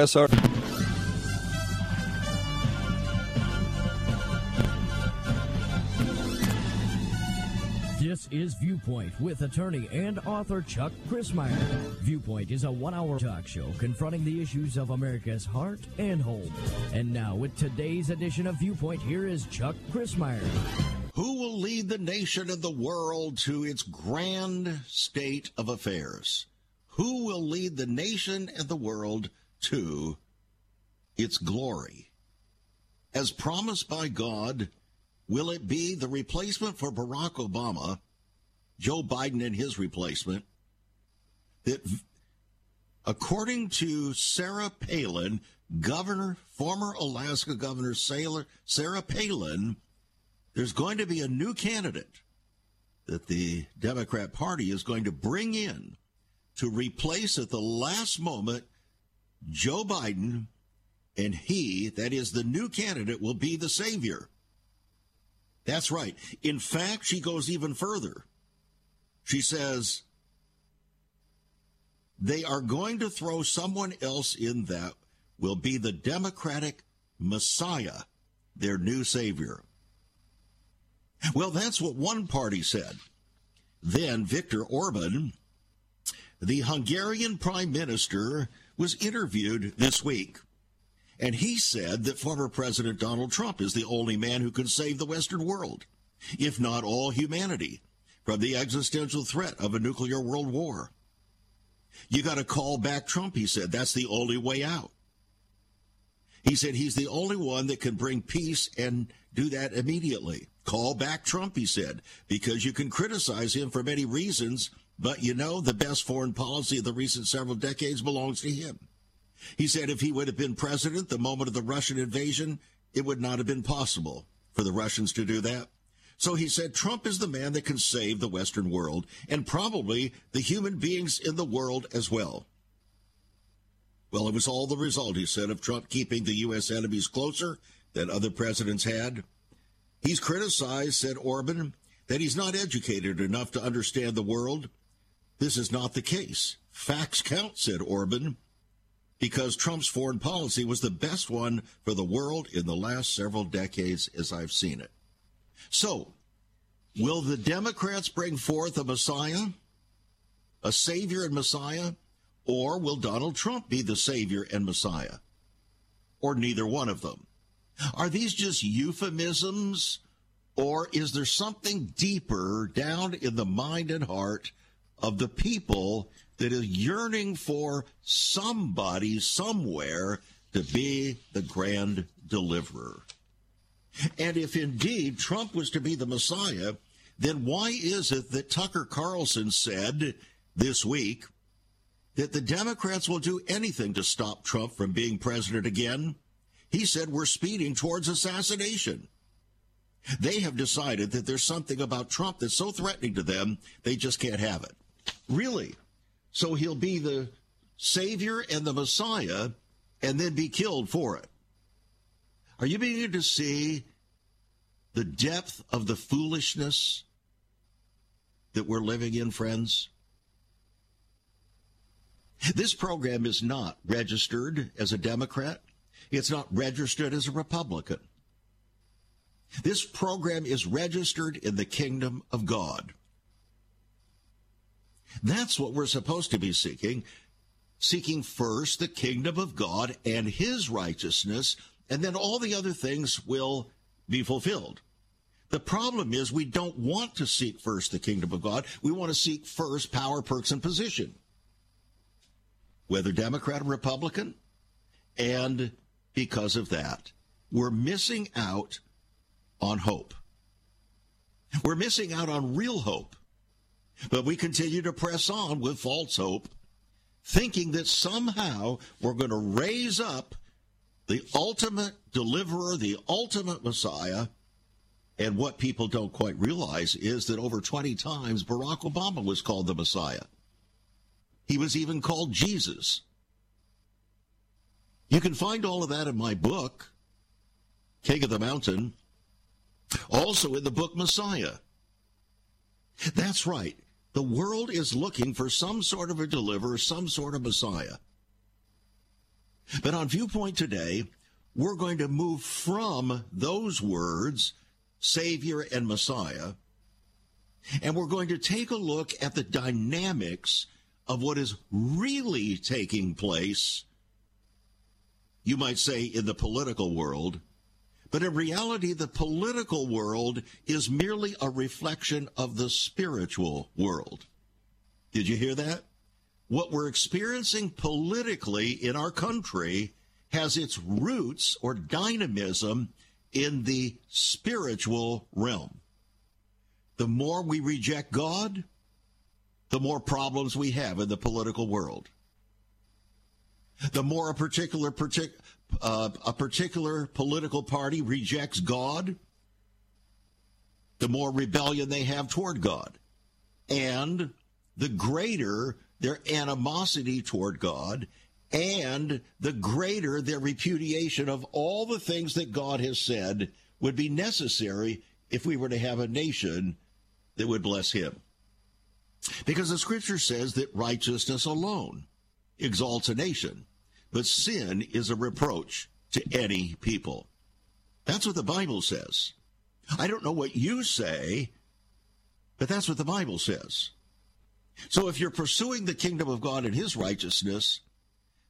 SR. This is Viewpoint with attorney and author Chuck Crismier. Viewpoint is a one hour talk show confronting the issues of America's heart and home. And now, with today's edition of Viewpoint, here is Chuck Crismier. Who will lead the nation and the world to its grand state of affairs? Who will lead the nation and the world to its glory? As promised by God, Will it be the replacement for Barack Obama, Joe Biden and his replacement, that according to Sarah Palin, governor, former Alaska governor Sarah Palin, there's going to be a new candidate that the Democrat Party is going to bring in to replace at the last moment Joe Biden, and he, that is the new candidate, will be the savior. That's right. In fact, she goes even further. She says they are going to throw someone else in that will be the Democratic Messiah, their new savior. Well, that's what one party said. Then Viktor Orban, the Hungarian prime minister, was interviewed this week. And he said that former President Donald Trump is the only man who can save the Western world, if not all humanity, from the existential threat of a nuclear world war. You got to call back Trump, he said. That's the only way out. He said he's the only one that can bring peace and do that immediately. Call back Trump, he said, because you can criticize him for many reasons, but you know the best foreign policy of the recent several decades belongs to him. He said if he would have been president the moment of the Russian invasion, it would not have been possible for the Russians to do that. So he said Trump is the man that can save the Western world and probably the human beings in the world as well. Well, it was all the result, he said, of Trump keeping the U.S. enemies closer than other presidents had. He's criticized, said Orban, that he's not educated enough to understand the world. This is not the case. Facts count, said Orban because Trump's foreign policy was the best one for the world in the last several decades as I've seen it. So, will the Democrats bring forth a Messiah, a Savior and Messiah, or will Donald Trump be the Savior and Messiah? Or neither one of them? Are these just euphemisms, or is there something deeper down in the mind and heart of the people that is yearning for somebody somewhere to be the grand deliverer. And if indeed Trump was to be the Messiah, then why is it that Tucker Carlson said this week that the Democrats will do anything to stop Trump from being president again? He said we're speeding towards assassination. They have decided that there's something about Trump that's so threatening to them, they just can't have it. Really? So he'll be the Savior and the Messiah and then be killed for it. Are you beginning to see the depth of the foolishness that we're living in, friends? This program is not registered as a Democrat. It's not registered as a Republican. This program is registered in the kingdom of God. That's what we're supposed to be seeking. Seeking first the kingdom of God and his righteousness, and then all the other things will be fulfilled. The problem is we don't want to seek first the kingdom of God. We want to seek first power, perks, and position. Whether Democrat or Republican. And because of that, we're missing out on hope. We're missing out on real hope. But we continue to press on with false hope, thinking that somehow we're going to raise up the ultimate deliverer, the ultimate Messiah. And what people don't quite realize is that over 20 times Barack Obama was called the Messiah. He was even called Jesus. You can find all of that in my book, King of the Mountain, also in the book Messiah. That's right. The world is looking for some sort of a deliverer, some sort of Messiah. But on Viewpoint today, we're going to move from those words, Savior and Messiah, and we're going to take a look at the dynamics of what is really taking place, you might say, in the political world. But in reality, the political world is merely a reflection of the spiritual world. Did you hear that? What we're experiencing politically in our country has its roots or dynamism in the spiritual realm. The more we reject God, the more problems we have in the political world. The more a particular partic- uh, a particular political party rejects God, the more rebellion they have toward God, and the greater their animosity toward God, and the greater their repudiation of all the things that God has said would be necessary if we were to have a nation that would bless Him. Because the scripture says that righteousness alone exalts a nation, but sin is a reproach to any people. That's what the Bible says. I don't know what you say, but that's what the Bible says. So if you're pursuing the kingdom of God and his righteousness,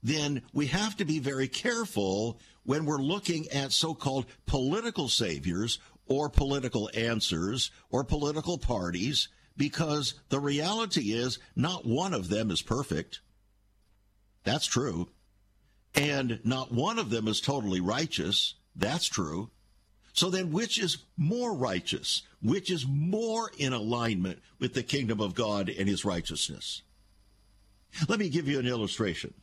then we have to be very careful when we're looking at so called political saviors or political answers or political parties because the reality is not one of them is perfect. That's true. And not one of them is totally righteous. That's true. So then, which is more righteous? Which is more in alignment with the kingdom of God and his righteousness? Let me give you an illustration.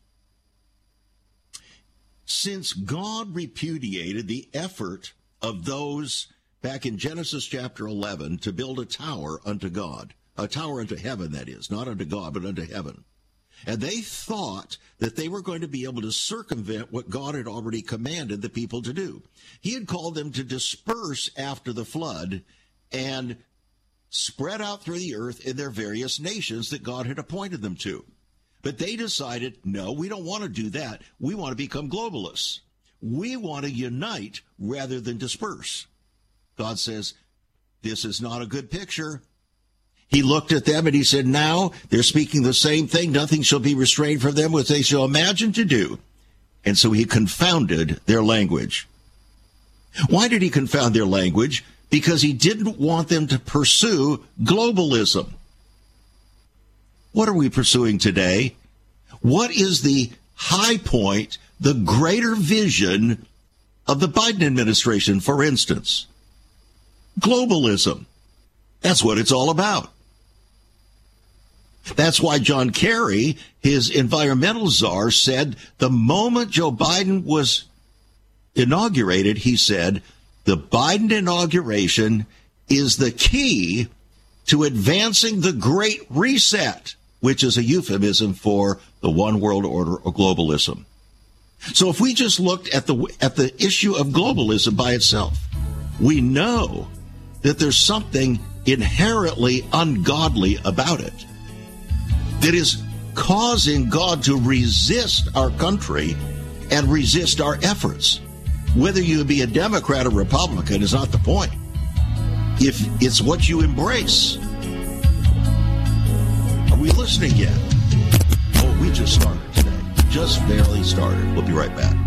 Since God repudiated the effort of those back in Genesis chapter 11 to build a tower unto God, a tower unto heaven, that is, not unto God, but unto heaven. And they thought that they were going to be able to circumvent what God had already commanded the people to do. He had called them to disperse after the flood and spread out through the earth in their various nations that God had appointed them to. But they decided, no, we don't want to do that. We want to become globalists. We want to unite rather than disperse. God says, this is not a good picture. He looked at them and he said, Now they're speaking the same thing. Nothing shall be restrained from them what they shall imagine to do. And so he confounded their language. Why did he confound their language? Because he didn't want them to pursue globalism. What are we pursuing today? What is the high point, the greater vision of the Biden administration, for instance? Globalism. That's what it's all about. That's why John Kerry, his environmental czar, said the moment Joe Biden was inaugurated, he said, the Biden inauguration is the key to advancing the Great Reset, which is a euphemism for the one world order or globalism. So if we just looked at the at the issue of globalism by itself, we know that there's something inherently ungodly about it that is causing God to resist our country and resist our efforts. Whether you be a Democrat or Republican is not the point. If it's what you embrace. Are we listening yet? Oh, we just started today. Just barely started. We'll be right back.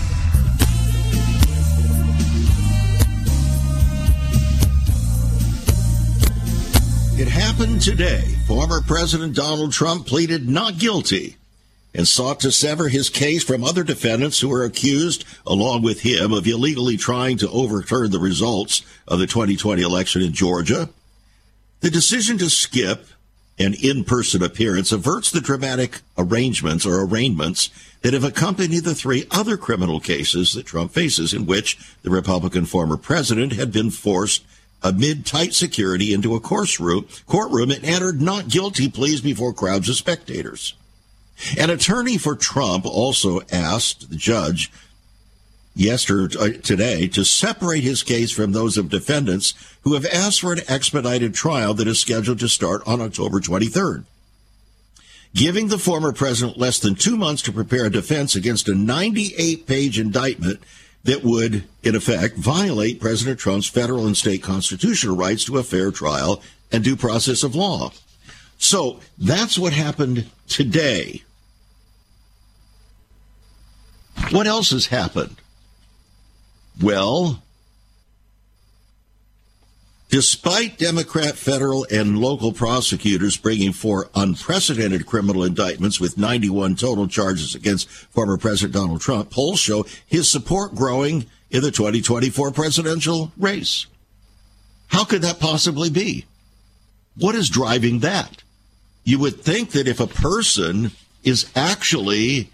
It happened today. Former President Donald Trump pleaded not guilty and sought to sever his case from other defendants who were accused, along with him, of illegally trying to overturn the results of the 2020 election in Georgia. The decision to skip an in person appearance averts the dramatic arrangements or arraignments that have accompanied the three other criminal cases that Trump faces, in which the Republican former president had been forced amid tight security into a courtroom, courtroom and entered not guilty pleas before crowds of spectators. An attorney for Trump also asked the judge yesterday uh, today to separate his case from those of defendants who have asked for an expedited trial that is scheduled to start on October 23rd. Giving the former president less than two months to prepare a defense against a 98 page indictment that would, in effect, violate President Trump's federal and state constitutional rights to a fair trial and due process of law. So that's what happened today. What else has happened? Well, despite Democrat federal and local prosecutors bringing four unprecedented criminal indictments with 91 total charges against former President Donald Trump, polls show his support growing in the 2024 presidential race. How could that possibly be? What is driving that? You would think that if a person is actually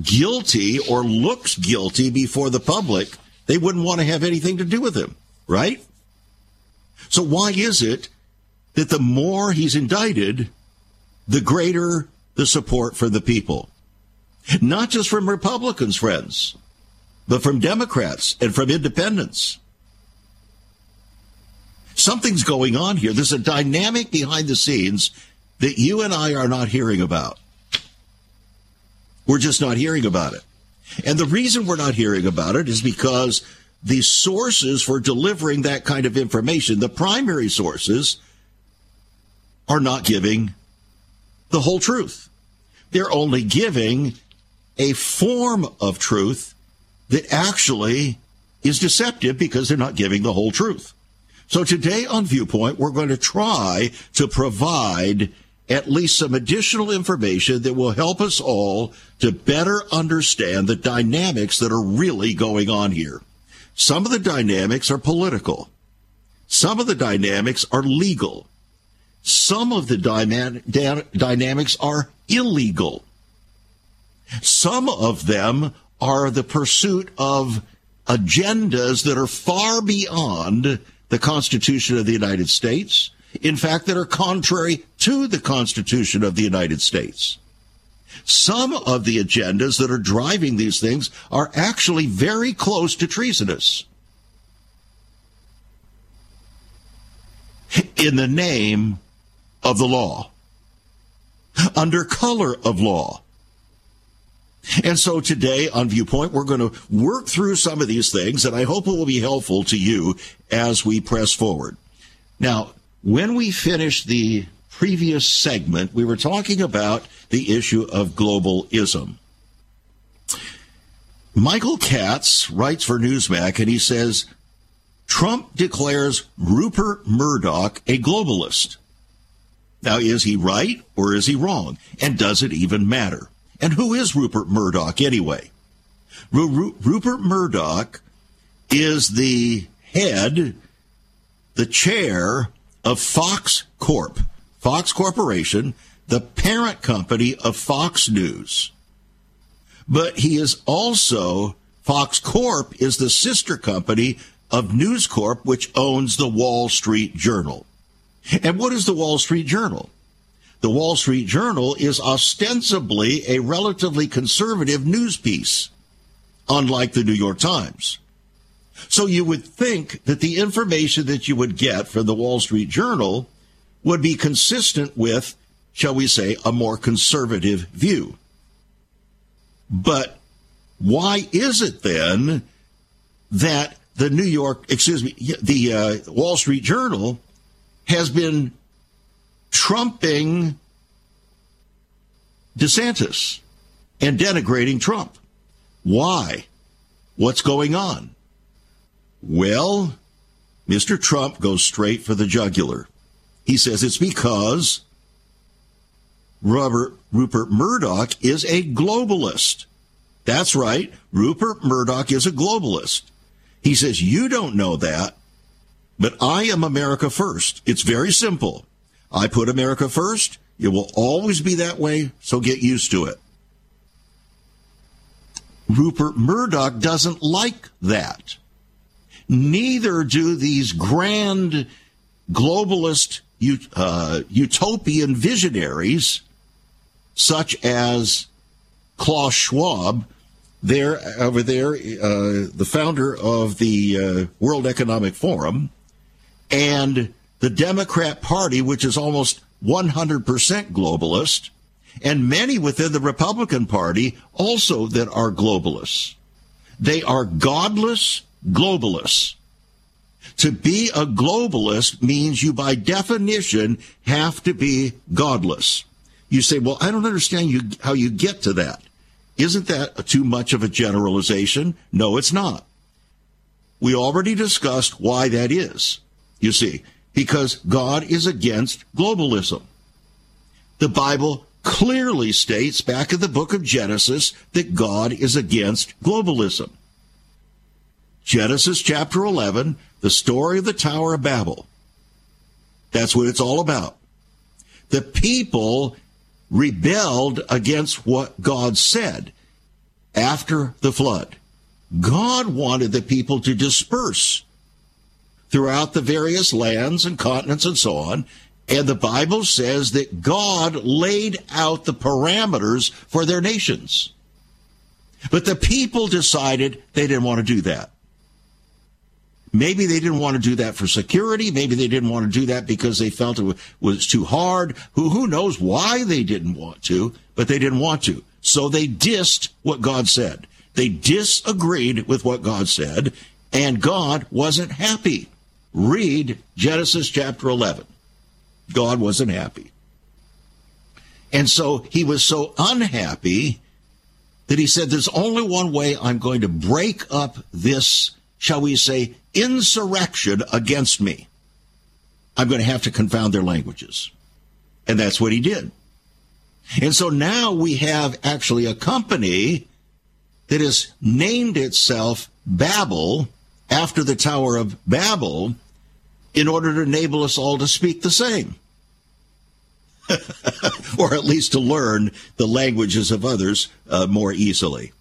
guilty or looks guilty before the public, they wouldn't want to have anything to do with him, right? So why is it that the more he's indicted, the greater the support for the people? Not just from Republicans, friends, but from Democrats and from independents. Something's going on here. There's a dynamic behind the scenes that you and I are not hearing about. We're just not hearing about it. And the reason we're not hearing about it is because the sources for delivering that kind of information, the primary sources, are not giving the whole truth. They're only giving a form of truth that actually is deceptive because they're not giving the whole truth. So today on Viewpoint, we're going to try to provide at least some additional information that will help us all to better understand the dynamics that are really going on here. Some of the dynamics are political. Some of the dynamics are legal. Some of the dynamics are illegal. Some of them are the pursuit of agendas that are far beyond the Constitution of the United States in fact, that are contrary to the Constitution of the United States. Some of the agendas that are driving these things are actually very close to treasonous. In the name of the law, under color of law. And so today on Viewpoint, we're going to work through some of these things, and I hope it will be helpful to you as we press forward. Now, when we finish the previous segment, we were talking about the issue of globalism. Michael Katz writes for Newsmax and he says Trump declares Rupert Murdoch a globalist. Now, is he right or is he wrong? And does it even matter? And who is Rupert Murdoch anyway? Ru- Rupert Murdoch is the head, the chair of Fox Corp, Fox Corporation, the parent company of Fox News. But he is also, Fox Corp is the sister company of News Corp, which owns the Wall Street Journal. And what is the Wall Street Journal? The Wall Street Journal is ostensibly a relatively conservative news piece, unlike the New York Times. So you would think that the information that you would get from the Wall Street Journal would be consistent with, shall we say, a more conservative view. But why is it then that the New York, excuse me, the uh, Wall Street Journal has been trumping DeSantis and denigrating Trump? Why? What's going on? Well, Mr. Trump goes straight for the jugular. He says it's because Robert Rupert Murdoch is a globalist. That's right. Rupert Murdoch is a globalist. He says, You don't know that, but I am America first. It's very simple. I put America first. It will always be that way, so get used to it. Rupert Murdoch doesn't like that. Neither do these grand globalist uh, utopian visionaries such as Klaus Schwab, there over there, uh, the founder of the uh, World Economic Forum, and the Democrat Party, which is almost 100% globalist, and many within the Republican Party also that are globalists. They are godless globalists. To be a globalist means you, by definition, have to be godless. You say, well, I don't understand you, how you get to that. Isn't that too much of a generalization? No, it's not. We already discussed why that is. You see, because God is against globalism. The Bible clearly states back in the book of Genesis that God is against globalism. Genesis chapter 11, the story of the Tower of Babel. That's what it's all about. The people rebelled against what God said after the flood. God wanted the people to disperse throughout the various lands and continents and so on. And the Bible says that God laid out the parameters for their nations. But the people decided they didn't want to do that. Maybe they didn't want to do that for security. Maybe they didn't want to do that because they felt it was too hard. Who, who knows why they didn't want to, but they didn't want to. So they dissed what God said. They disagreed with what God said, and God wasn't happy. Read Genesis chapter 11. God wasn't happy. And so he was so unhappy that he said, There's only one way I'm going to break up this, shall we say, insurrection against me. I'm going to have to confound their languages. And that's what he did. And so now we have actually a company that has named itself Babel after the Tower of Babel in order to enable us all to speak the same. or at least to learn the languages of others uh, more easily.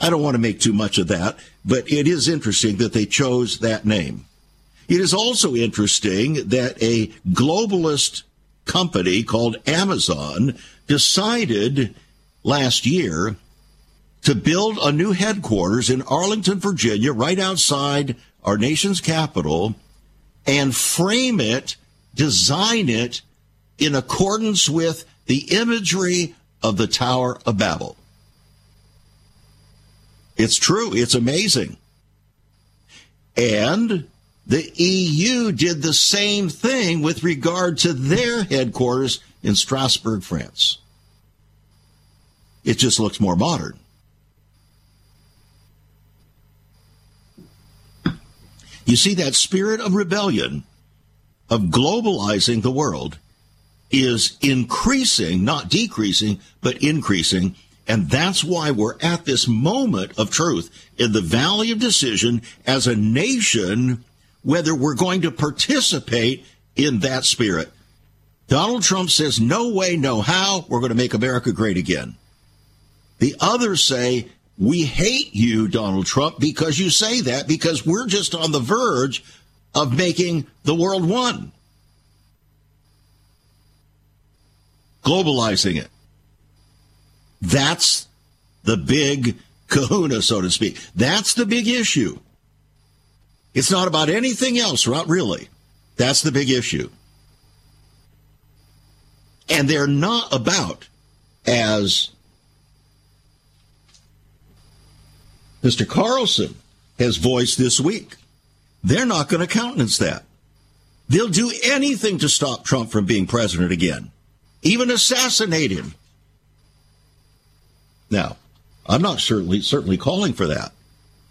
I don't want to make too much of that, but it is interesting that they chose that name. It is also interesting that a globalist company called Amazon decided last year to build a new headquarters in Arlington, Virginia, right outside our nation's capital, and frame it, design it in accordance with the imagery of the Tower of Babel. It's true. It's amazing. And the EU did the same thing with regard to their headquarters in Strasbourg, France. It just looks more modern. You see, that spirit of rebellion, of globalizing the world, is increasing, not decreasing, but increasing. And that's why we're at this moment of truth in the valley of decision as a nation, whether we're going to participate in that spirit. Donald Trump says, no way, no how, we're going to make America great again. The others say, we hate you, Donald Trump, because you say that, because we're just on the verge of making the world one. Globalizing it. That's the big kahuna, so to speak. That's the big issue. It's not about anything else, not really. That's the big issue. And they're not about, as Mr. Carlson has voiced this week, they're not going to countenance that. They'll do anything to stop Trump from being president again, even assassinate him. Now, I'm not certainly certainly calling for that.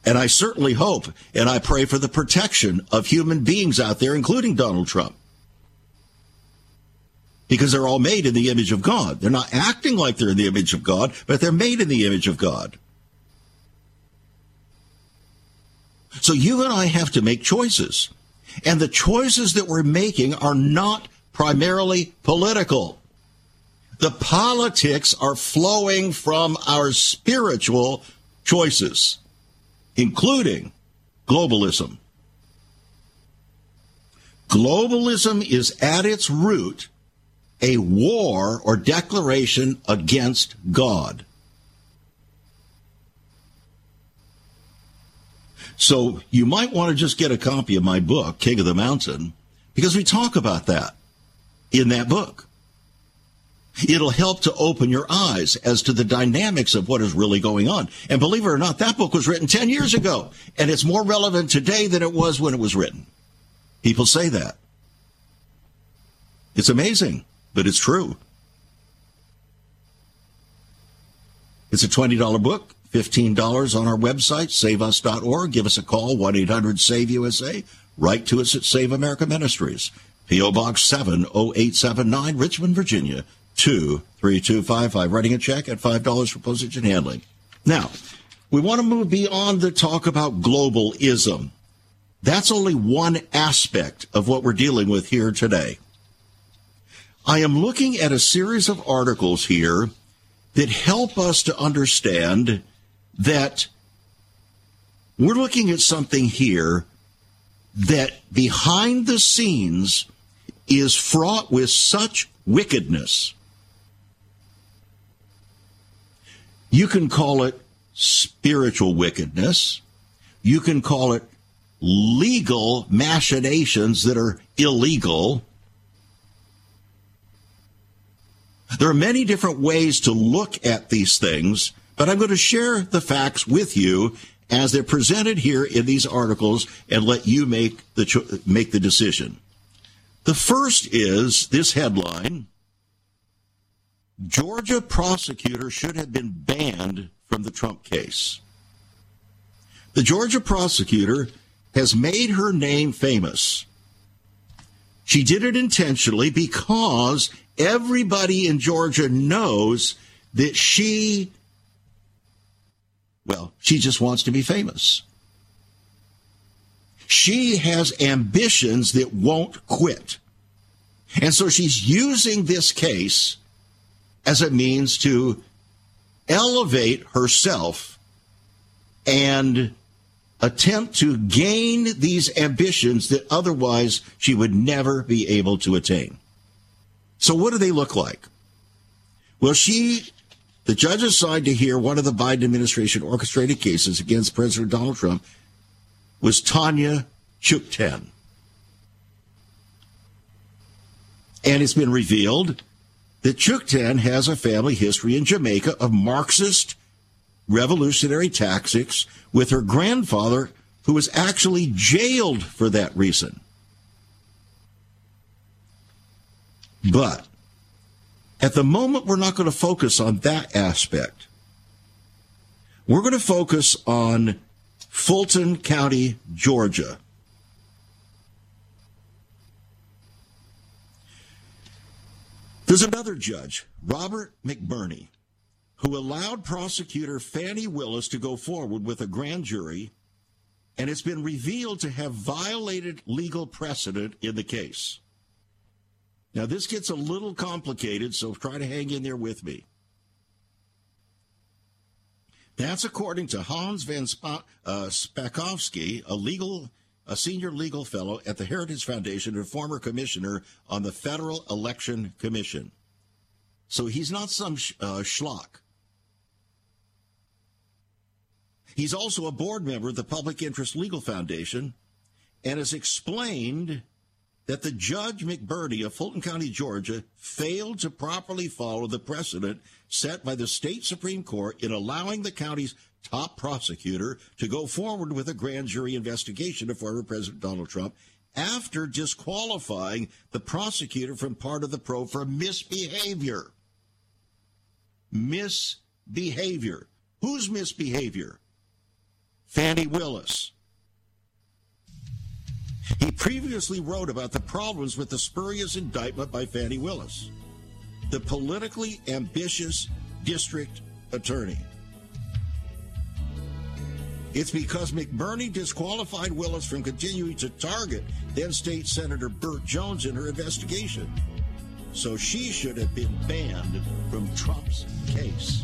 And I certainly hope and I pray for the protection of human beings out there, including Donald Trump because they're all made in the image of God. They're not acting like they're in the image of God, but they're made in the image of God. So you and I have to make choices. And the choices that we're making are not primarily political. The politics are flowing from our spiritual choices, including globalism. Globalism is at its root a war or declaration against God. So you might want to just get a copy of my book, King of the Mountain, because we talk about that in that book. It'll help to open your eyes as to the dynamics of what is really going on. And believe it or not, that book was written 10 years ago, and it's more relevant today than it was when it was written. People say that. It's amazing, but it's true. It's a $20 book. $15 on our website, saveus.org. Give us a call, 1 800 SAVE USA. Write to us at Save America Ministries, P.O. Box 70879, Richmond, Virginia, 23255. Writing a check at $5 for postage and handling. Now, we want to move beyond the talk about globalism. That's only one aspect of what we're dealing with here today. I am looking at a series of articles here that help us to understand that we're looking at something here that behind the scenes is fraught with such wickedness. You can call it spiritual wickedness. You can call it legal machinations that are illegal. There are many different ways to look at these things but I'm going to share the facts with you as they're presented here in these articles and let you make the cho- make the decision. The first is this headline Georgia prosecutor should have been banned from the Trump case. The Georgia prosecutor has made her name famous. She did it intentionally because everybody in Georgia knows that she well, she just wants to be famous. She has ambitions that won't quit. And so she's using this case as a means to elevate herself and attempt to gain these ambitions that otherwise she would never be able to attain. So, what do they look like? Well, she the judge assigned to hear one of the Biden administration orchestrated cases against President Donald Trump was Tanya Chutkan. And it's been revealed that Chutkan has a family history in Jamaica of Marxist revolutionary tactics with her grandfather, who was actually jailed for that reason. But at the moment, we're not going to focus on that aspect. We're going to focus on Fulton County, Georgia. There's another judge, Robert McBurney, who allowed prosecutor Fani Willis to go forward with a grand jury, and it's been revealed to have violated legal precedent in the case. Now, this gets a little complicated, so try to hang in there with me. That's according to Hans van uh, Spakovsky, a legal, a senior legal fellow at the Heritage Foundation and former commissioner on the Federal Election Commission. So he's not some sh- uh, schlock. He's also a board member of the Public Interest Legal Foundation and has explained that the Judge McBurney of Fulton County, Georgia, failed to properly follow the precedent set by the state Supreme Court in allowing the county's top prosecutor to go forward with a grand jury investigation of former President Donald Trump after disqualifying the prosecutor from part of the probe for misbehavior. Misbehavior. Whose misbehavior? Fani Willis. He previously wrote about the problems with the spurious indictment by Fani Willis, the politically ambitious district attorney. It's because McBurney disqualified Willis from continuing to target then State Senator Burt Jones in her investigation. So she should have been banned from Trump's case.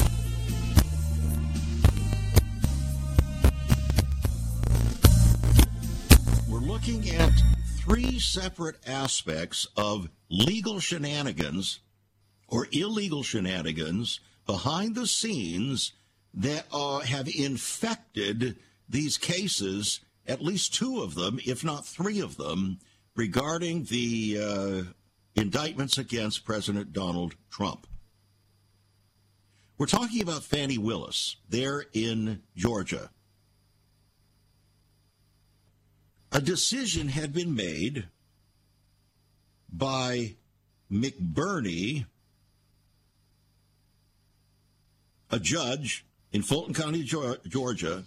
looking at three separate aspects of legal shenanigans or illegal shenanigans behind the scenes that uh, have infected these cases, at least two of them, if not three of them, regarding the uh, indictments against President Donald Trump. We're talking about Fani Willis there in Georgia. A decision had been made by McBurney, a judge in Fulton County, Georgia,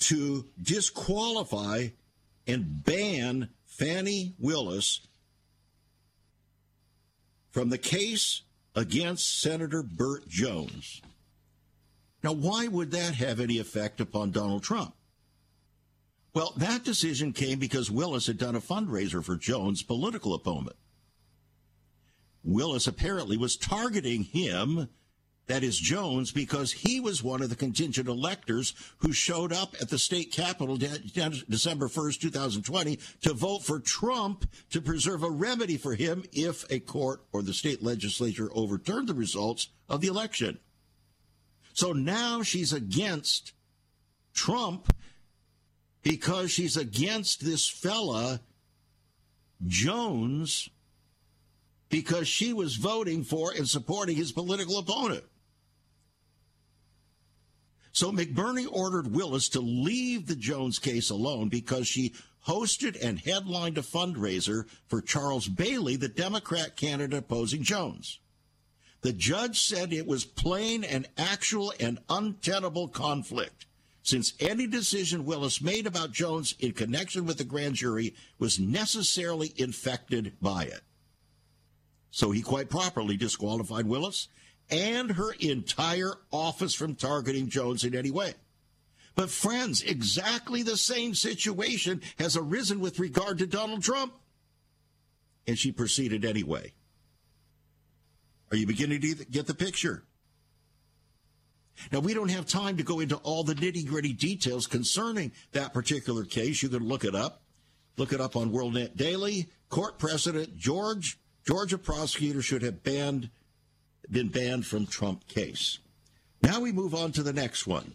to disqualify and ban Fani Willis from the case against Senator Burt Jones. Now, why would that have any effect upon Donald Trump? Well, that decision came because Willis had done a fundraiser for Jones' political opponent. Willis apparently was targeting him, that is Jones, because he was one of the contingent electors who showed up at the state capitol de- de- December 1st, 2020, to vote for Trump to preserve a remedy for him if a court or the state legislature overturned the results of the election. So now she's against Trump because she's against this fella, Jones, because she was voting for and supporting his political opponent. So McBurney ordered Willis to leave the Jones case alone because she hosted and headlined a fundraiser for Charles Bailey, the Democrat candidate opposing Jones. The judge said it was plain and actual and untenable conflict since any decision Willis made about Jones in connection with the grand jury was necessarily infected by it. So he quite properly disqualified Willis and her entire office from targeting Jones in any way. But, friends, exactly the same situation has arisen with regard to Donald Trump. And she proceeded anyway. Are you beginning to get the picture? Now, we don't have time to go into all the nitty gritty details concerning that particular case. You can look it up. Look it up on WorldNet Daily. Court precedent George Georgia prosecutor should have banned been banned from Trump case. Now we move on to the next one.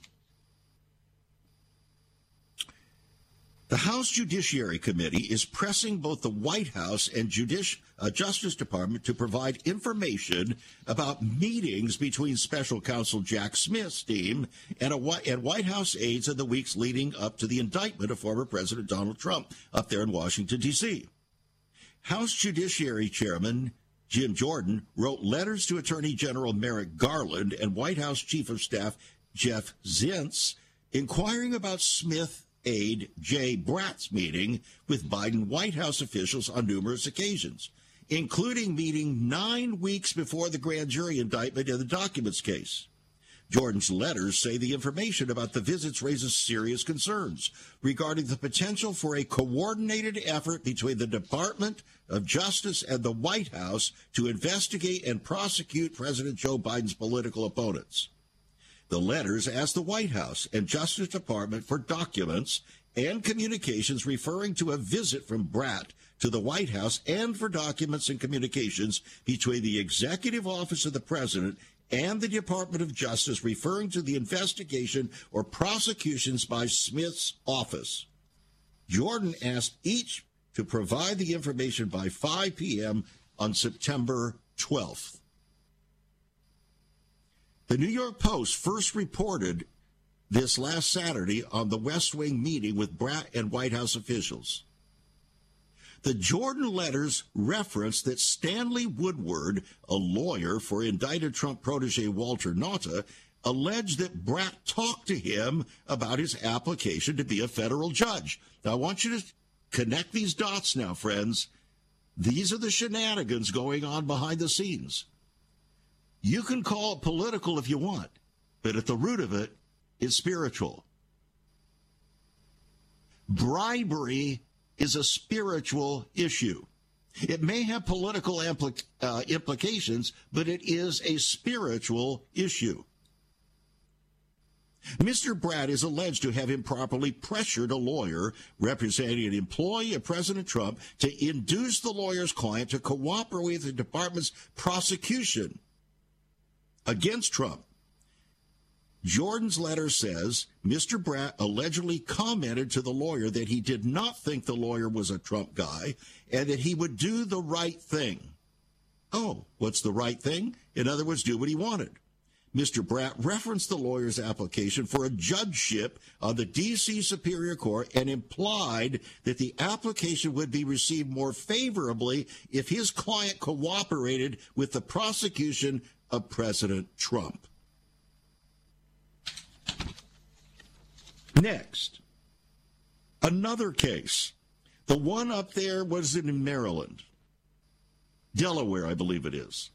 The House Judiciary Committee is pressing both the White House and Judici- uh, Justice Department to provide information about meetings between Special Counsel Jack Smith's team and, a, and White House aides in the weeks leading up to the indictment of former President Donald Trump up there in Washington, D.C. House Judiciary Chairman Jim Jordan wrote letters to Attorney General Merrick Garland and White House Chief of Staff Jeff Zients inquiring about Smith aide Jay Bratt's meeting with Biden White House officials on numerous occasions, including meeting nine weeks before the grand jury indictment in the documents case. Jordan's letters say the information about the visits raises serious concerns regarding the potential for a coordinated effort between the Department of Justice and the White House to investigate and prosecute President Joe Biden's political opponents. The letters asked the White House and Justice Department for documents and communications referring to a visit from Bratt to the White House and for documents and communications between the Executive Office of the President and the Department of Justice referring to the investigation or prosecutions by Smith's office. Jordan asked each to provide the information by 5 p.m. on September 12th. The New York Post first reported this last Saturday on the West Wing meeting with Bratt and White House officials. The Jordan letters reference that Stanley Woodward, a lawyer for indicted Trump protege Walter Nauta, alleged that Bratt talked to him about his application to be a federal judge. Now, I want you to connect these dots now, friends. These are the shenanigans going on behind the scenes. You can call it political if you want, but at the root of it is spiritual. Bribery is a spiritual issue. It may have political uh, implications, but it is a spiritual issue. Mr. Bratt is alleged to have improperly pressured a lawyer representing an employee of President Trump to induce the lawyer's client to cooperate with the department's prosecution against Trump. Jordan's letter says Mr. Bratt allegedly commented to the lawyer that he did not think the lawyer was a Trump guy and that he would do the right thing. Oh, what's the right thing? In other words, do what he wanted. Mr. Bratt referenced the lawyer's application for a judgeship on the D.C. Superior Court and implied that the application would be received more favorably if his client cooperated with the prosecution of President Trump. Next, another case. The one up there was in Maryland, Delaware, I believe it is.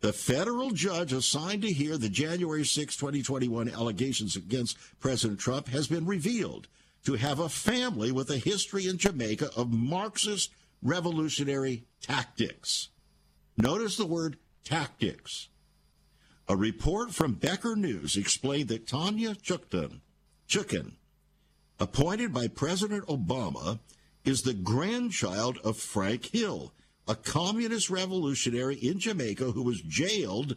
The federal judge assigned to hear the January 6, 2021 allegations against President Trump has been revealed to have a family with a history in Jamaica of Marxist revolutionary tactics. Notice the word tactics. A report from Becker News explained that Tanya Chutkan, Chutkan, appointed by President Obama, is the grandchild of Frank Hill, a communist revolutionary in Jamaica who was jailed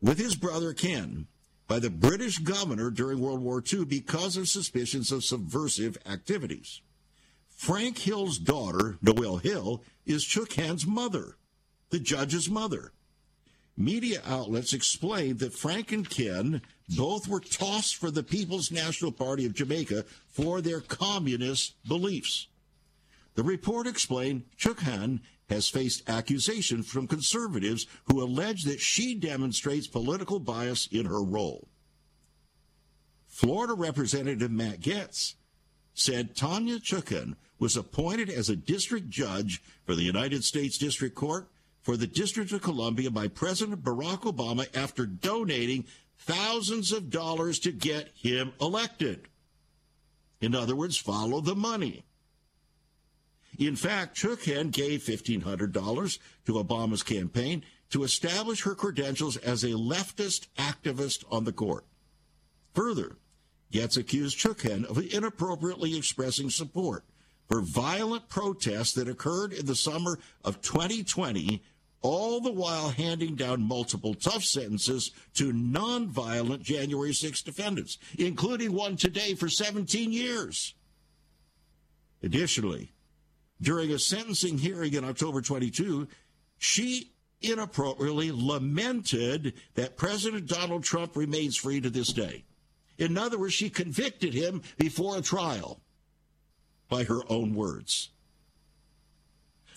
with his brother Ken by the British governor during World War II because of suspicions of subversive activities. Frank Hill's daughter, Noel Hill, is Chutkan's mother, the judge's mother. Media outlets explained that Frank and Ken both were tossed for the People's National Party of Jamaica for their communist beliefs. The report explained Chutkan has faced accusation from conservatives who allege that she demonstrates political bias in her role. Florida Representative Matt Gaetz said Tanya Chutkan was appointed as a district judge for the United States District Court for the District of Columbia by President Barack Obama after donating thousands of dollars to get him elected. In other words, follow the money. In fact, Chutkan gave $1,500 to Obama's campaign to establish her credentials as a leftist activist on the court. Further, Gaetz accused Chutkan of inappropriately expressing support for violent protests that occurred in the summer of 2020 all the while handing down multiple tough sentences to nonviolent January 6 defendants, including one today for 17 years. Additionally, during a sentencing hearing in October 22, she inappropriately lamented that President Donald Trump remains free to this day. In other words, she convicted him before a trial by her own words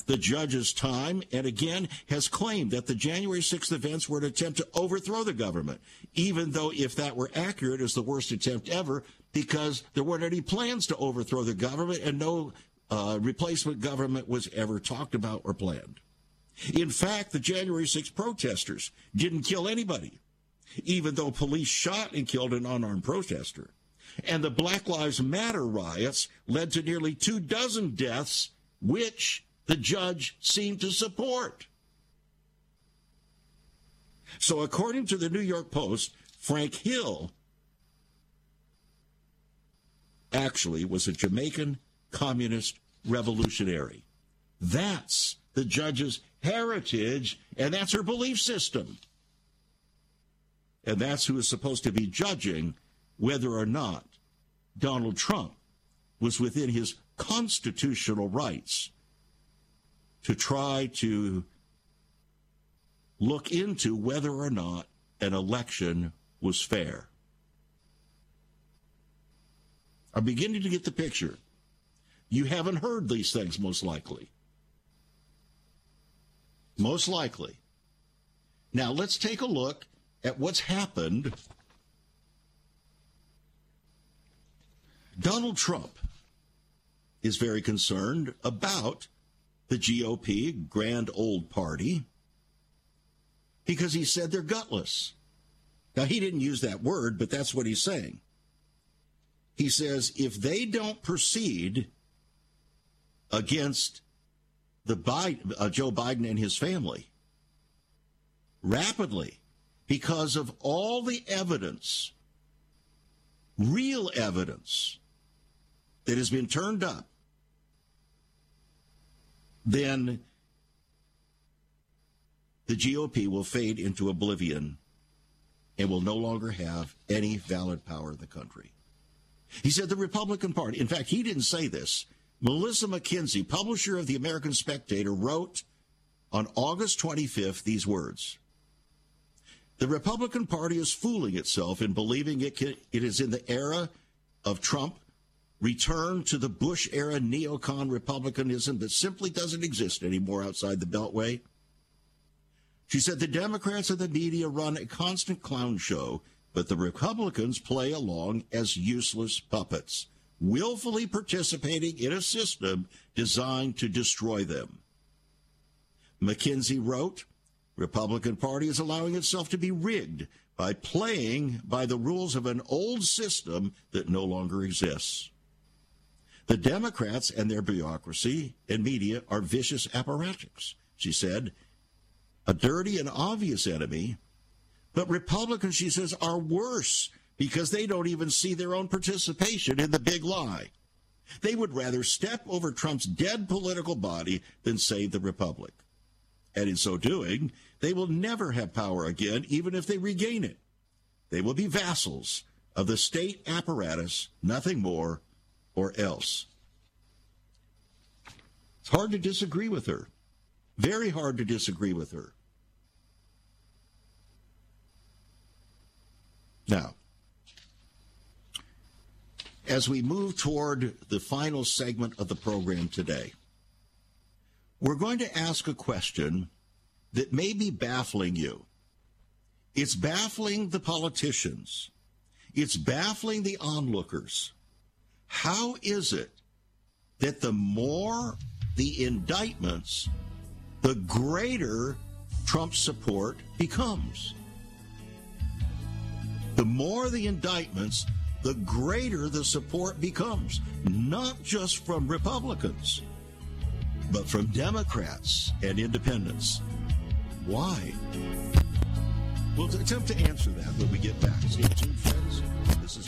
the judge's time and again has claimed that the January 6th events were an attempt to overthrow the government, even though if that were accurate, is the worst attempt ever because there weren't any plans to overthrow the government and no uh, replacement government was ever talked about or planned. In fact, the January 6th protesters didn't kill anybody, even though police shot and killed an unarmed protester. And the Black Lives Matter riots led to nearly two dozen deaths, which the judge seemed to support. So, according to the New York Post, Frank Hill actually was a Jamaican communist revolutionary. That's the judge's heritage, and that's her belief system. And that's who is supposed to be judging whether or not Donald Trump was within his constitutional rights to try to look into whether or not an election was fair. I'm beginning to get the picture. You haven't heard these things, most likely. Most likely. Now, let's take a look at what's happened. Donald Trump is very concerned about the GOP, Grand Old Party, because he said they're gutless. Now, he didn't use that word, but that's what he's saying. He says if they don't proceed against the Biden, uh, Joe Biden and his family rapidly because of all the evidence, real evidence that has been turned up, then the GOP will fade into oblivion and will no longer have any valid power in the country. He said the Republican Party, in fact, he didn't say this. Melissa Mackenzie, publisher of the American Spectator, wrote on August 25th these words The Republican Party is fooling itself in believing it, can, it is in the era of Trump return to the Bush era neocon republicanism that simply doesn't exist anymore outside the Beltway. She said the Democrats and the media run a constant clown show but the Republicans play along as useless puppets, willfully participating in a system designed to destroy them. Mackenzie wrote, Republican Party is allowing itself to be rigged by playing by the rules of an old system that no longer exists. The Democrats and their bureaucracy and media are vicious apparatchiks, she said. A dirty and obvious enemy but Republicans, she says, are worse because they don't even see their own participation in the big lie. They would rather step over Trump's dead political body than save the Republic. And in so doing, they will never have power again, even if they regain it. They will be vassals of the state apparatus, nothing more or else. It's hard to disagree with her. Very hard to disagree with her. Now, as we move toward the final segment of the program today, we're going to ask a question that may be baffling you. It's baffling the politicians. It's baffling the onlookers. How is it that the more the indictments, the greater Trump's support becomes? the more the indictments, the greater the support becomes, not just from Republicans, but from Democrats and independents. Why? We'll attempt to answer that when we get back. Stay tuned, friends. This is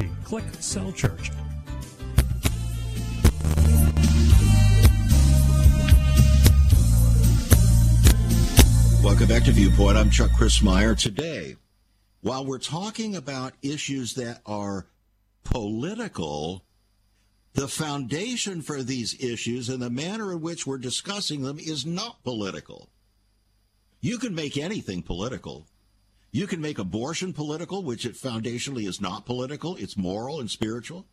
Click Cell Church. Welcome back to Viewpoint. I'm Chuck Crismier. Today, while we're talking about issues that are political, the foundation for these issues and the manner in which we're discussing them is not political. You can make anything political. You can make abortion political, which it foundationally is not political, it's moral and spiritual.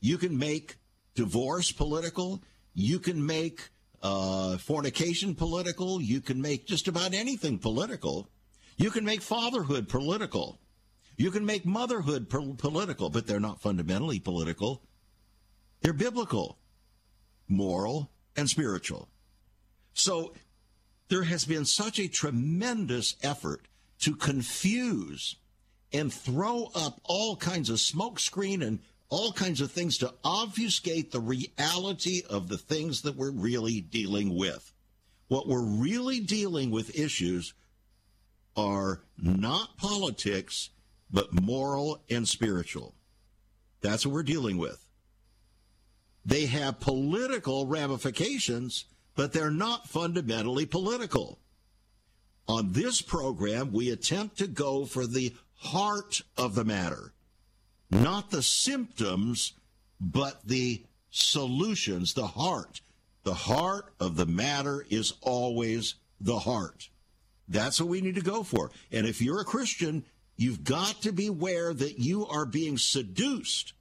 You can make divorce political. You can make uh, fornication political. You can make just about anything political. You can make fatherhood political. You can make motherhood political, but they're not fundamentally political. They're biblical, moral, and spiritual. So there has been such a tremendous effort to confuse and throw up all kinds of smokescreen and all kinds of things to obfuscate the reality of the things that we're really dealing with. What we're really dealing with issues are not politics, but moral and spiritual. That's what we're dealing with. They have political ramifications, but they're not fundamentally political. On this program, we attempt to go for the heart of the matter, not the symptoms, but the solutions, the heart. The heart of the matter is always the heart. That's what we need to go for. And if you're a Christian, you've got to be aware that you are being seduced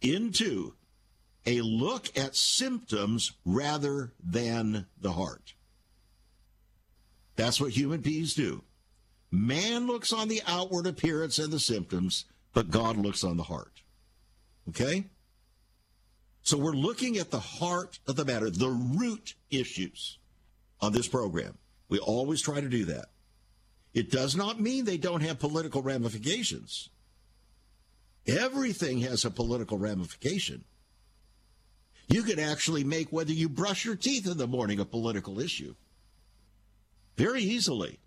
into a look at symptoms rather than the heart. That's what human beings do. Man looks on the outward appearance and the symptoms, but God looks on the heart. Okay? So we're looking at the heart of the matter, the root issues on this program. We always try to do that. It does not mean they don't have political ramifications. Everything has a political ramification. You can actually make whether you brush your teeth in the morning a political issue. Very easily.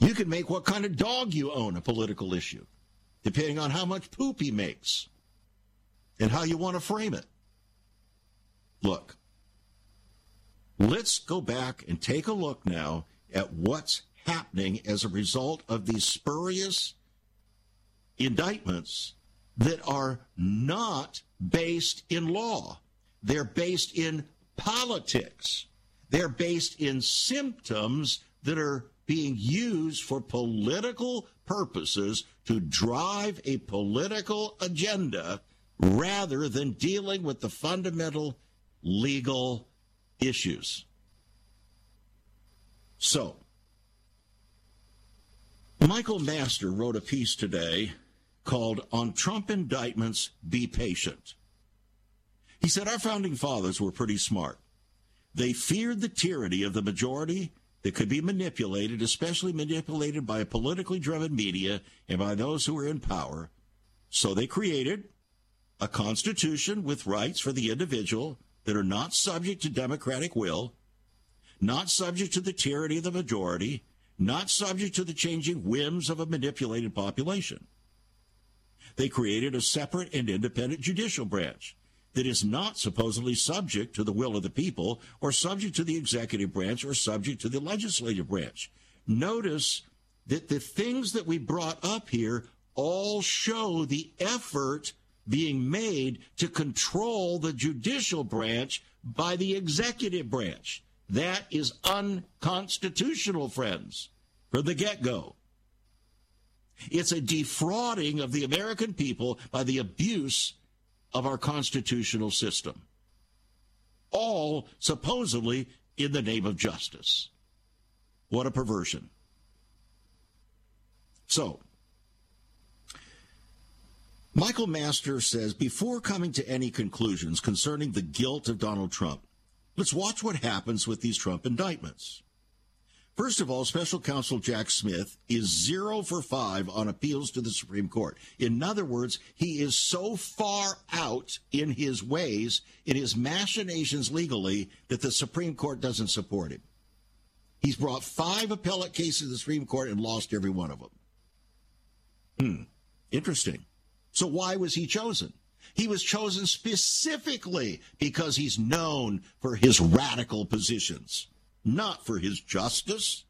You can make what kind of dog you own a political issue, depending on how much poop he makes and how you want to frame it. Look, let's go back and take a look now at what's happening as a result of these spurious indictments that are not based in law. They're based in politics. They're based in symptoms that are being used for political purposes to drive a political agenda rather than dealing with the fundamental legal issues. So, Michael McMaster wrote a piece today called On Trump Indictments Be Patient. He said our founding fathers were pretty smart. They feared the tyranny of the majority that could be manipulated, especially manipulated by a politically driven media and by those who were in power. So they created a constitution with rights for the individual that are not subject to democratic will, not subject to the tyranny of the majority, not subject to the changing whims of a manipulated population. They created a separate and independent judicial branch that is not supposedly subject to the will of the people or subject to the executive branch or subject to the legislative branch. Notice that the things that we brought up here all show the effort being made to control the judicial branch by the executive branch. That is unconstitutional, friends, from the get go. It's a defrauding of the American people by the abuse of our constitutional system. All supposedly in the name of justice. What a perversion. So, Michael McMaster says before coming to any conclusions concerning the guilt of Donald Trump, let's watch what happens with these Trump indictments. First of all, special counsel Jack Smith is zero for five on appeals to the Supreme Court. In other words, he is so far out in his ways, in his machinations legally, that the Supreme Court doesn't support him. He's brought five appellate cases to the Supreme Court and lost every one of them. Hmm. Interesting. So why was he chosen? He was chosen specifically because he's known for his radical positions not for his justice.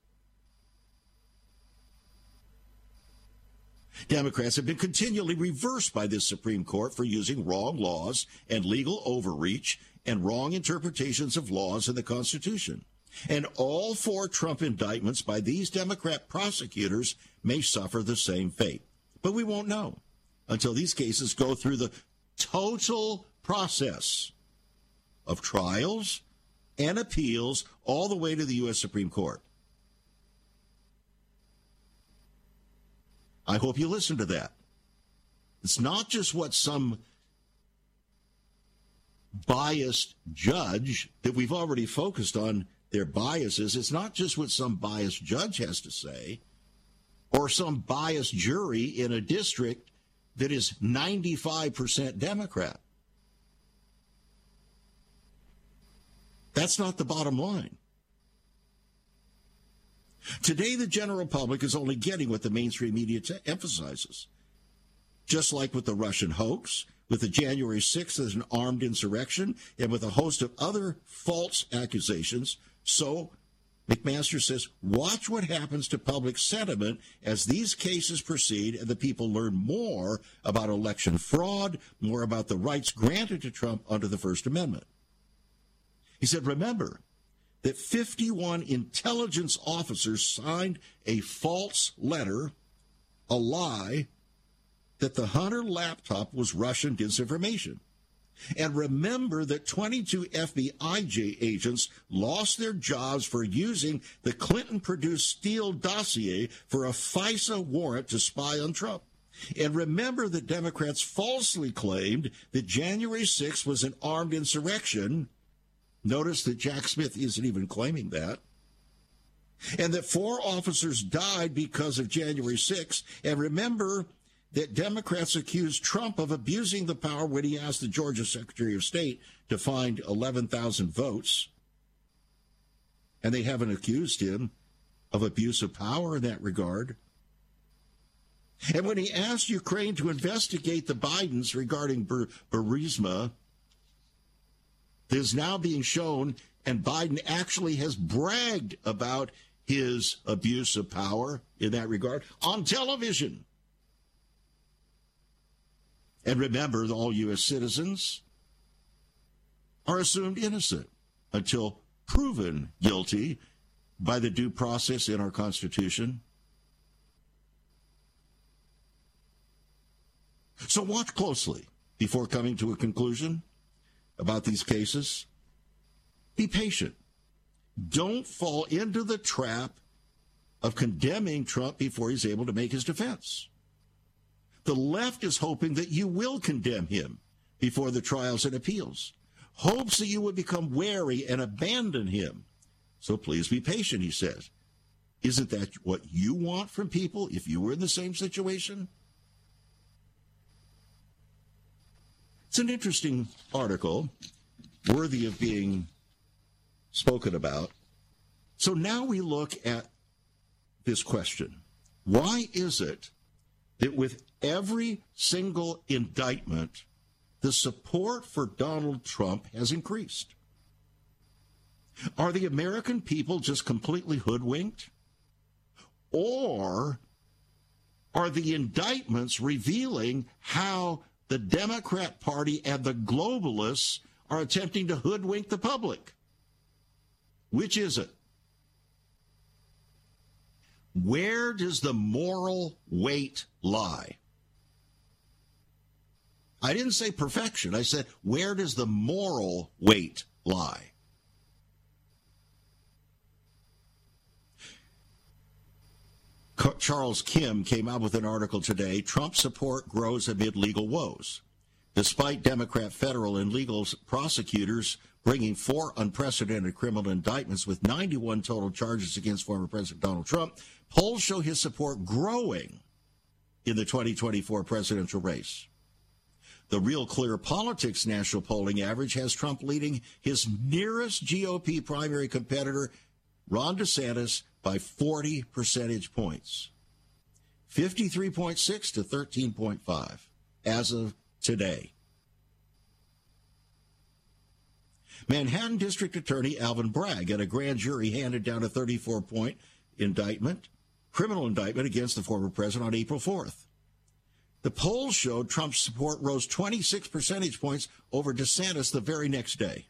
Democrats have been continually reversed by this Supreme Court for using wrong laws and legal overreach and wrong interpretations of laws in the Constitution. And all four Trump indictments by these Democrat prosecutors may suffer the same fate. But we won't know until these cases go through the total process of trials, and appeals all the way to the U.S. Supreme Court. I hope you listen to that. It's not just what some biased judge that we've already focused on their biases. It's not just what some biased judge has to say or some biased jury in a district that is 95% Democrat. That's not the bottom line. Today, the general public is only getting what the mainstream media t- emphasizes. Just like with the Russian hoax, with the January 6th as an armed insurrection, and with a host of other false accusations, so McMaster says, watch what happens to public sentiment as these cases proceed and the people learn more about election fraud, more about the rights granted to Trump under the First Amendment. He said, remember that 51 intelligence officers signed a false letter, a lie, that the Hunter laptop was Russian disinformation. And remember that 22 FBI agents lost their jobs for using the Clinton produced Steele dossier for a FISA warrant to spy on Trump. And remember that Democrats falsely claimed that January 6th was an armed insurrection. Notice that Jack Smith isn't even claiming that. And that four officers died because of January 6th. And remember that Democrats accused Trump of abusing the power when he asked the Georgia Secretary of State to find 11,000 votes. And they haven't accused him of abuse of power in that regard. And when he asked Ukraine to investigate the Bidens regarding Bur- Burisma, is now being shown, and Biden actually has bragged about his abuse of power in that regard on television. And remember, all U.S. citizens are assumed innocent until proven guilty by the due process in our Constitution. So watch closely before coming to a conclusion about these cases. Be patient. Don't fall into the trap of condemning Trump before he's able to make his defense. The left is hoping that you will condemn him before the trials and appeals, hopes that you would become wary and abandon him. So please be patient, he says. Isn't that what you want from people if you were in the same situation? It's an interesting article, worthy of being spoken about. So now we look at this question Why is it that with every single indictment, the support for Donald Trump has increased. Are the American people just completely hoodwinked? Or are the indictments revealing how the Democrat Party and the globalists are attempting to hoodwink the public? Which is it? Where does the moral weight lie? I didn't say perfection. I said, where does the moral weight lie? Charles Kim came out with an article today Trump support grows amid legal woes. Despite Democrat federal and legal prosecutors bringing four unprecedented criminal indictments with 91 total charges against former President Donald Trump, polls show his support growing in the 2024 presidential race. The Real Clear Politics national polling average has Trump leading his nearest GOP primary competitor, Ron DeSantis, by 40 percentage points 53.6 to 13.5 as of today. Manhattan District Attorney Alvin Bragg and a grand jury handed down a 34 point indictment, criminal indictment against the former president on April 4th. The polls showed Trump's support rose 26 percentage points over DeSantis the very next day.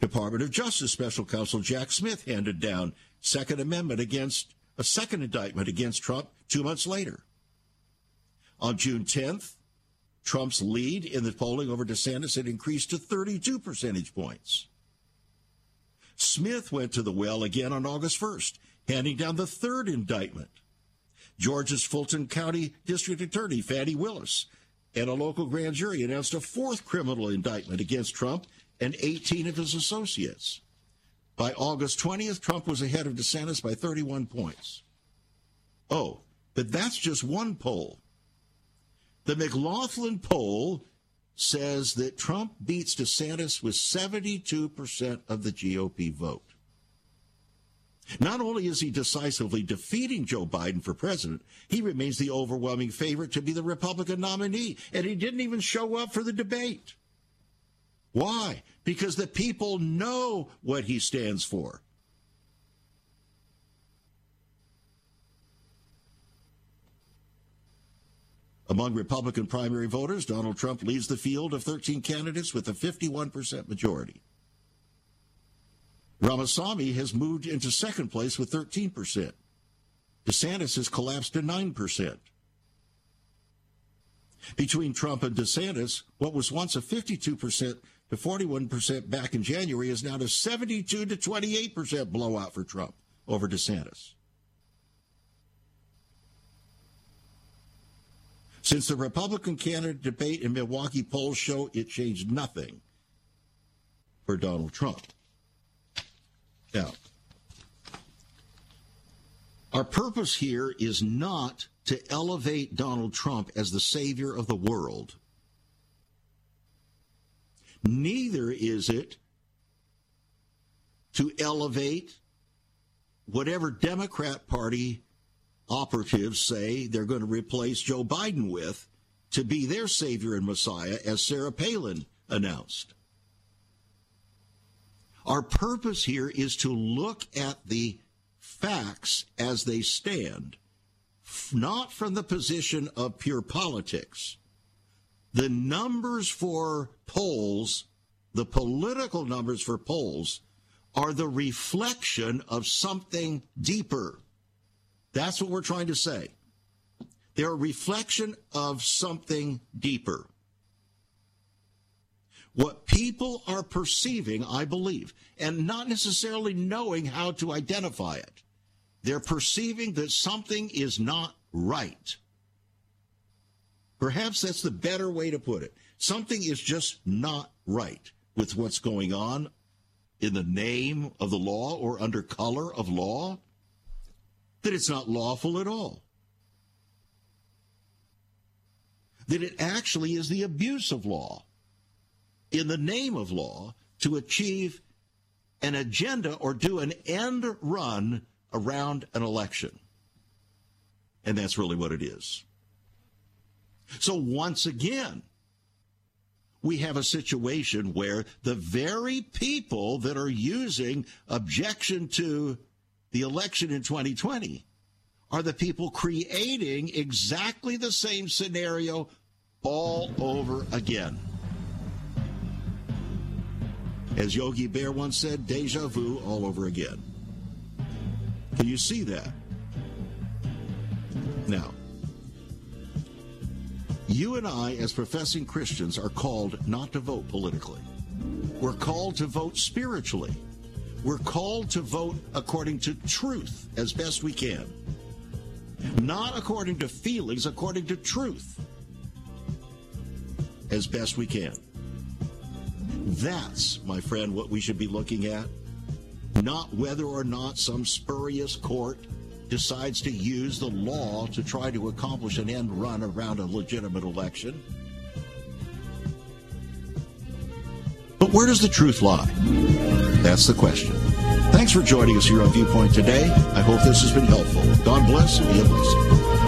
Department of Justice Special Counsel Jack Smith handed down Second Amendment against a second indictment against Trump two months later. On June 10th, Trump's lead in the polling over DeSantis had increased to 32 percentage points. Smith went to the well again on August 1st, handing down the third indictment. Georgia's Fulton County District Attorney Fani Willis and a local grand jury announced a fourth criminal indictment against Trump and 18 of his associates. By August 20th, Trump was ahead of DeSantis by 31 points. Oh, but that's just one poll. The McLaughlin poll says that Trump beats DeSantis with 72% of the GOP vote. Not only is he decisively defeating Joe Biden for president, he remains the overwhelming favorite to be the Republican nominee, and he didn't even show up for the debate. Why? Because the people know what he stands for. Among Republican primary voters, Donald Trump leads the field of 13 candidates with a 51% majority. Ramaswamy has moved into second place with 13%. DeSantis has collapsed to 9%. Between Trump and DeSantis, what was once a 52% to 41% back in January is now to 72 to 28% blowout for Trump over DeSantis. Since the Republican candidate debate in Milwaukee polls show it changed nothing for Donald Trump. Now, our purpose here is not to elevate Donald Trump as the savior of the world. Neither is it to elevate whatever Democrat Party operatives say they're going to replace Joe Biden with to be their savior and Messiah, as Sarah Palin announced. Our purpose here is to look at the facts as they stand, not from the position of pure politics. The numbers for polls, the political numbers for polls, are the reflection of something deeper. That's what we're trying to say. They're a reflection of something deeper. What people are perceiving, I believe, and not necessarily knowing how to identify it, they're perceiving that something is not right. Perhaps that's the better way to put it. Something is just not right with what's going on in the name of the law or under color of law, that it's not lawful at all. That it actually is the abuse of law in the name of law to achieve an agenda or do an end run around an election. And that's really what it is. So once again, we have a situation where the very people that are using objection to the election in 2020 are the people creating exactly the same scenario all over again. As Yogi Bear once said, deja vu all over again. Can you see that? Now, you and I, as professing Christians, are called not to vote politically. We're called to vote spiritually. We're called to vote according to truth as best we can. Not according to feelings, according to truth as best we can. That's, my friend, what we should be looking at. Not whether or not some spurious court decides to use the law to try to accomplish an end run around a legitimate election. But where does the truth lie? That's the question. Thanks for joining us here on Viewpoint today. I hope this has been helpful. God bless and be a blessing.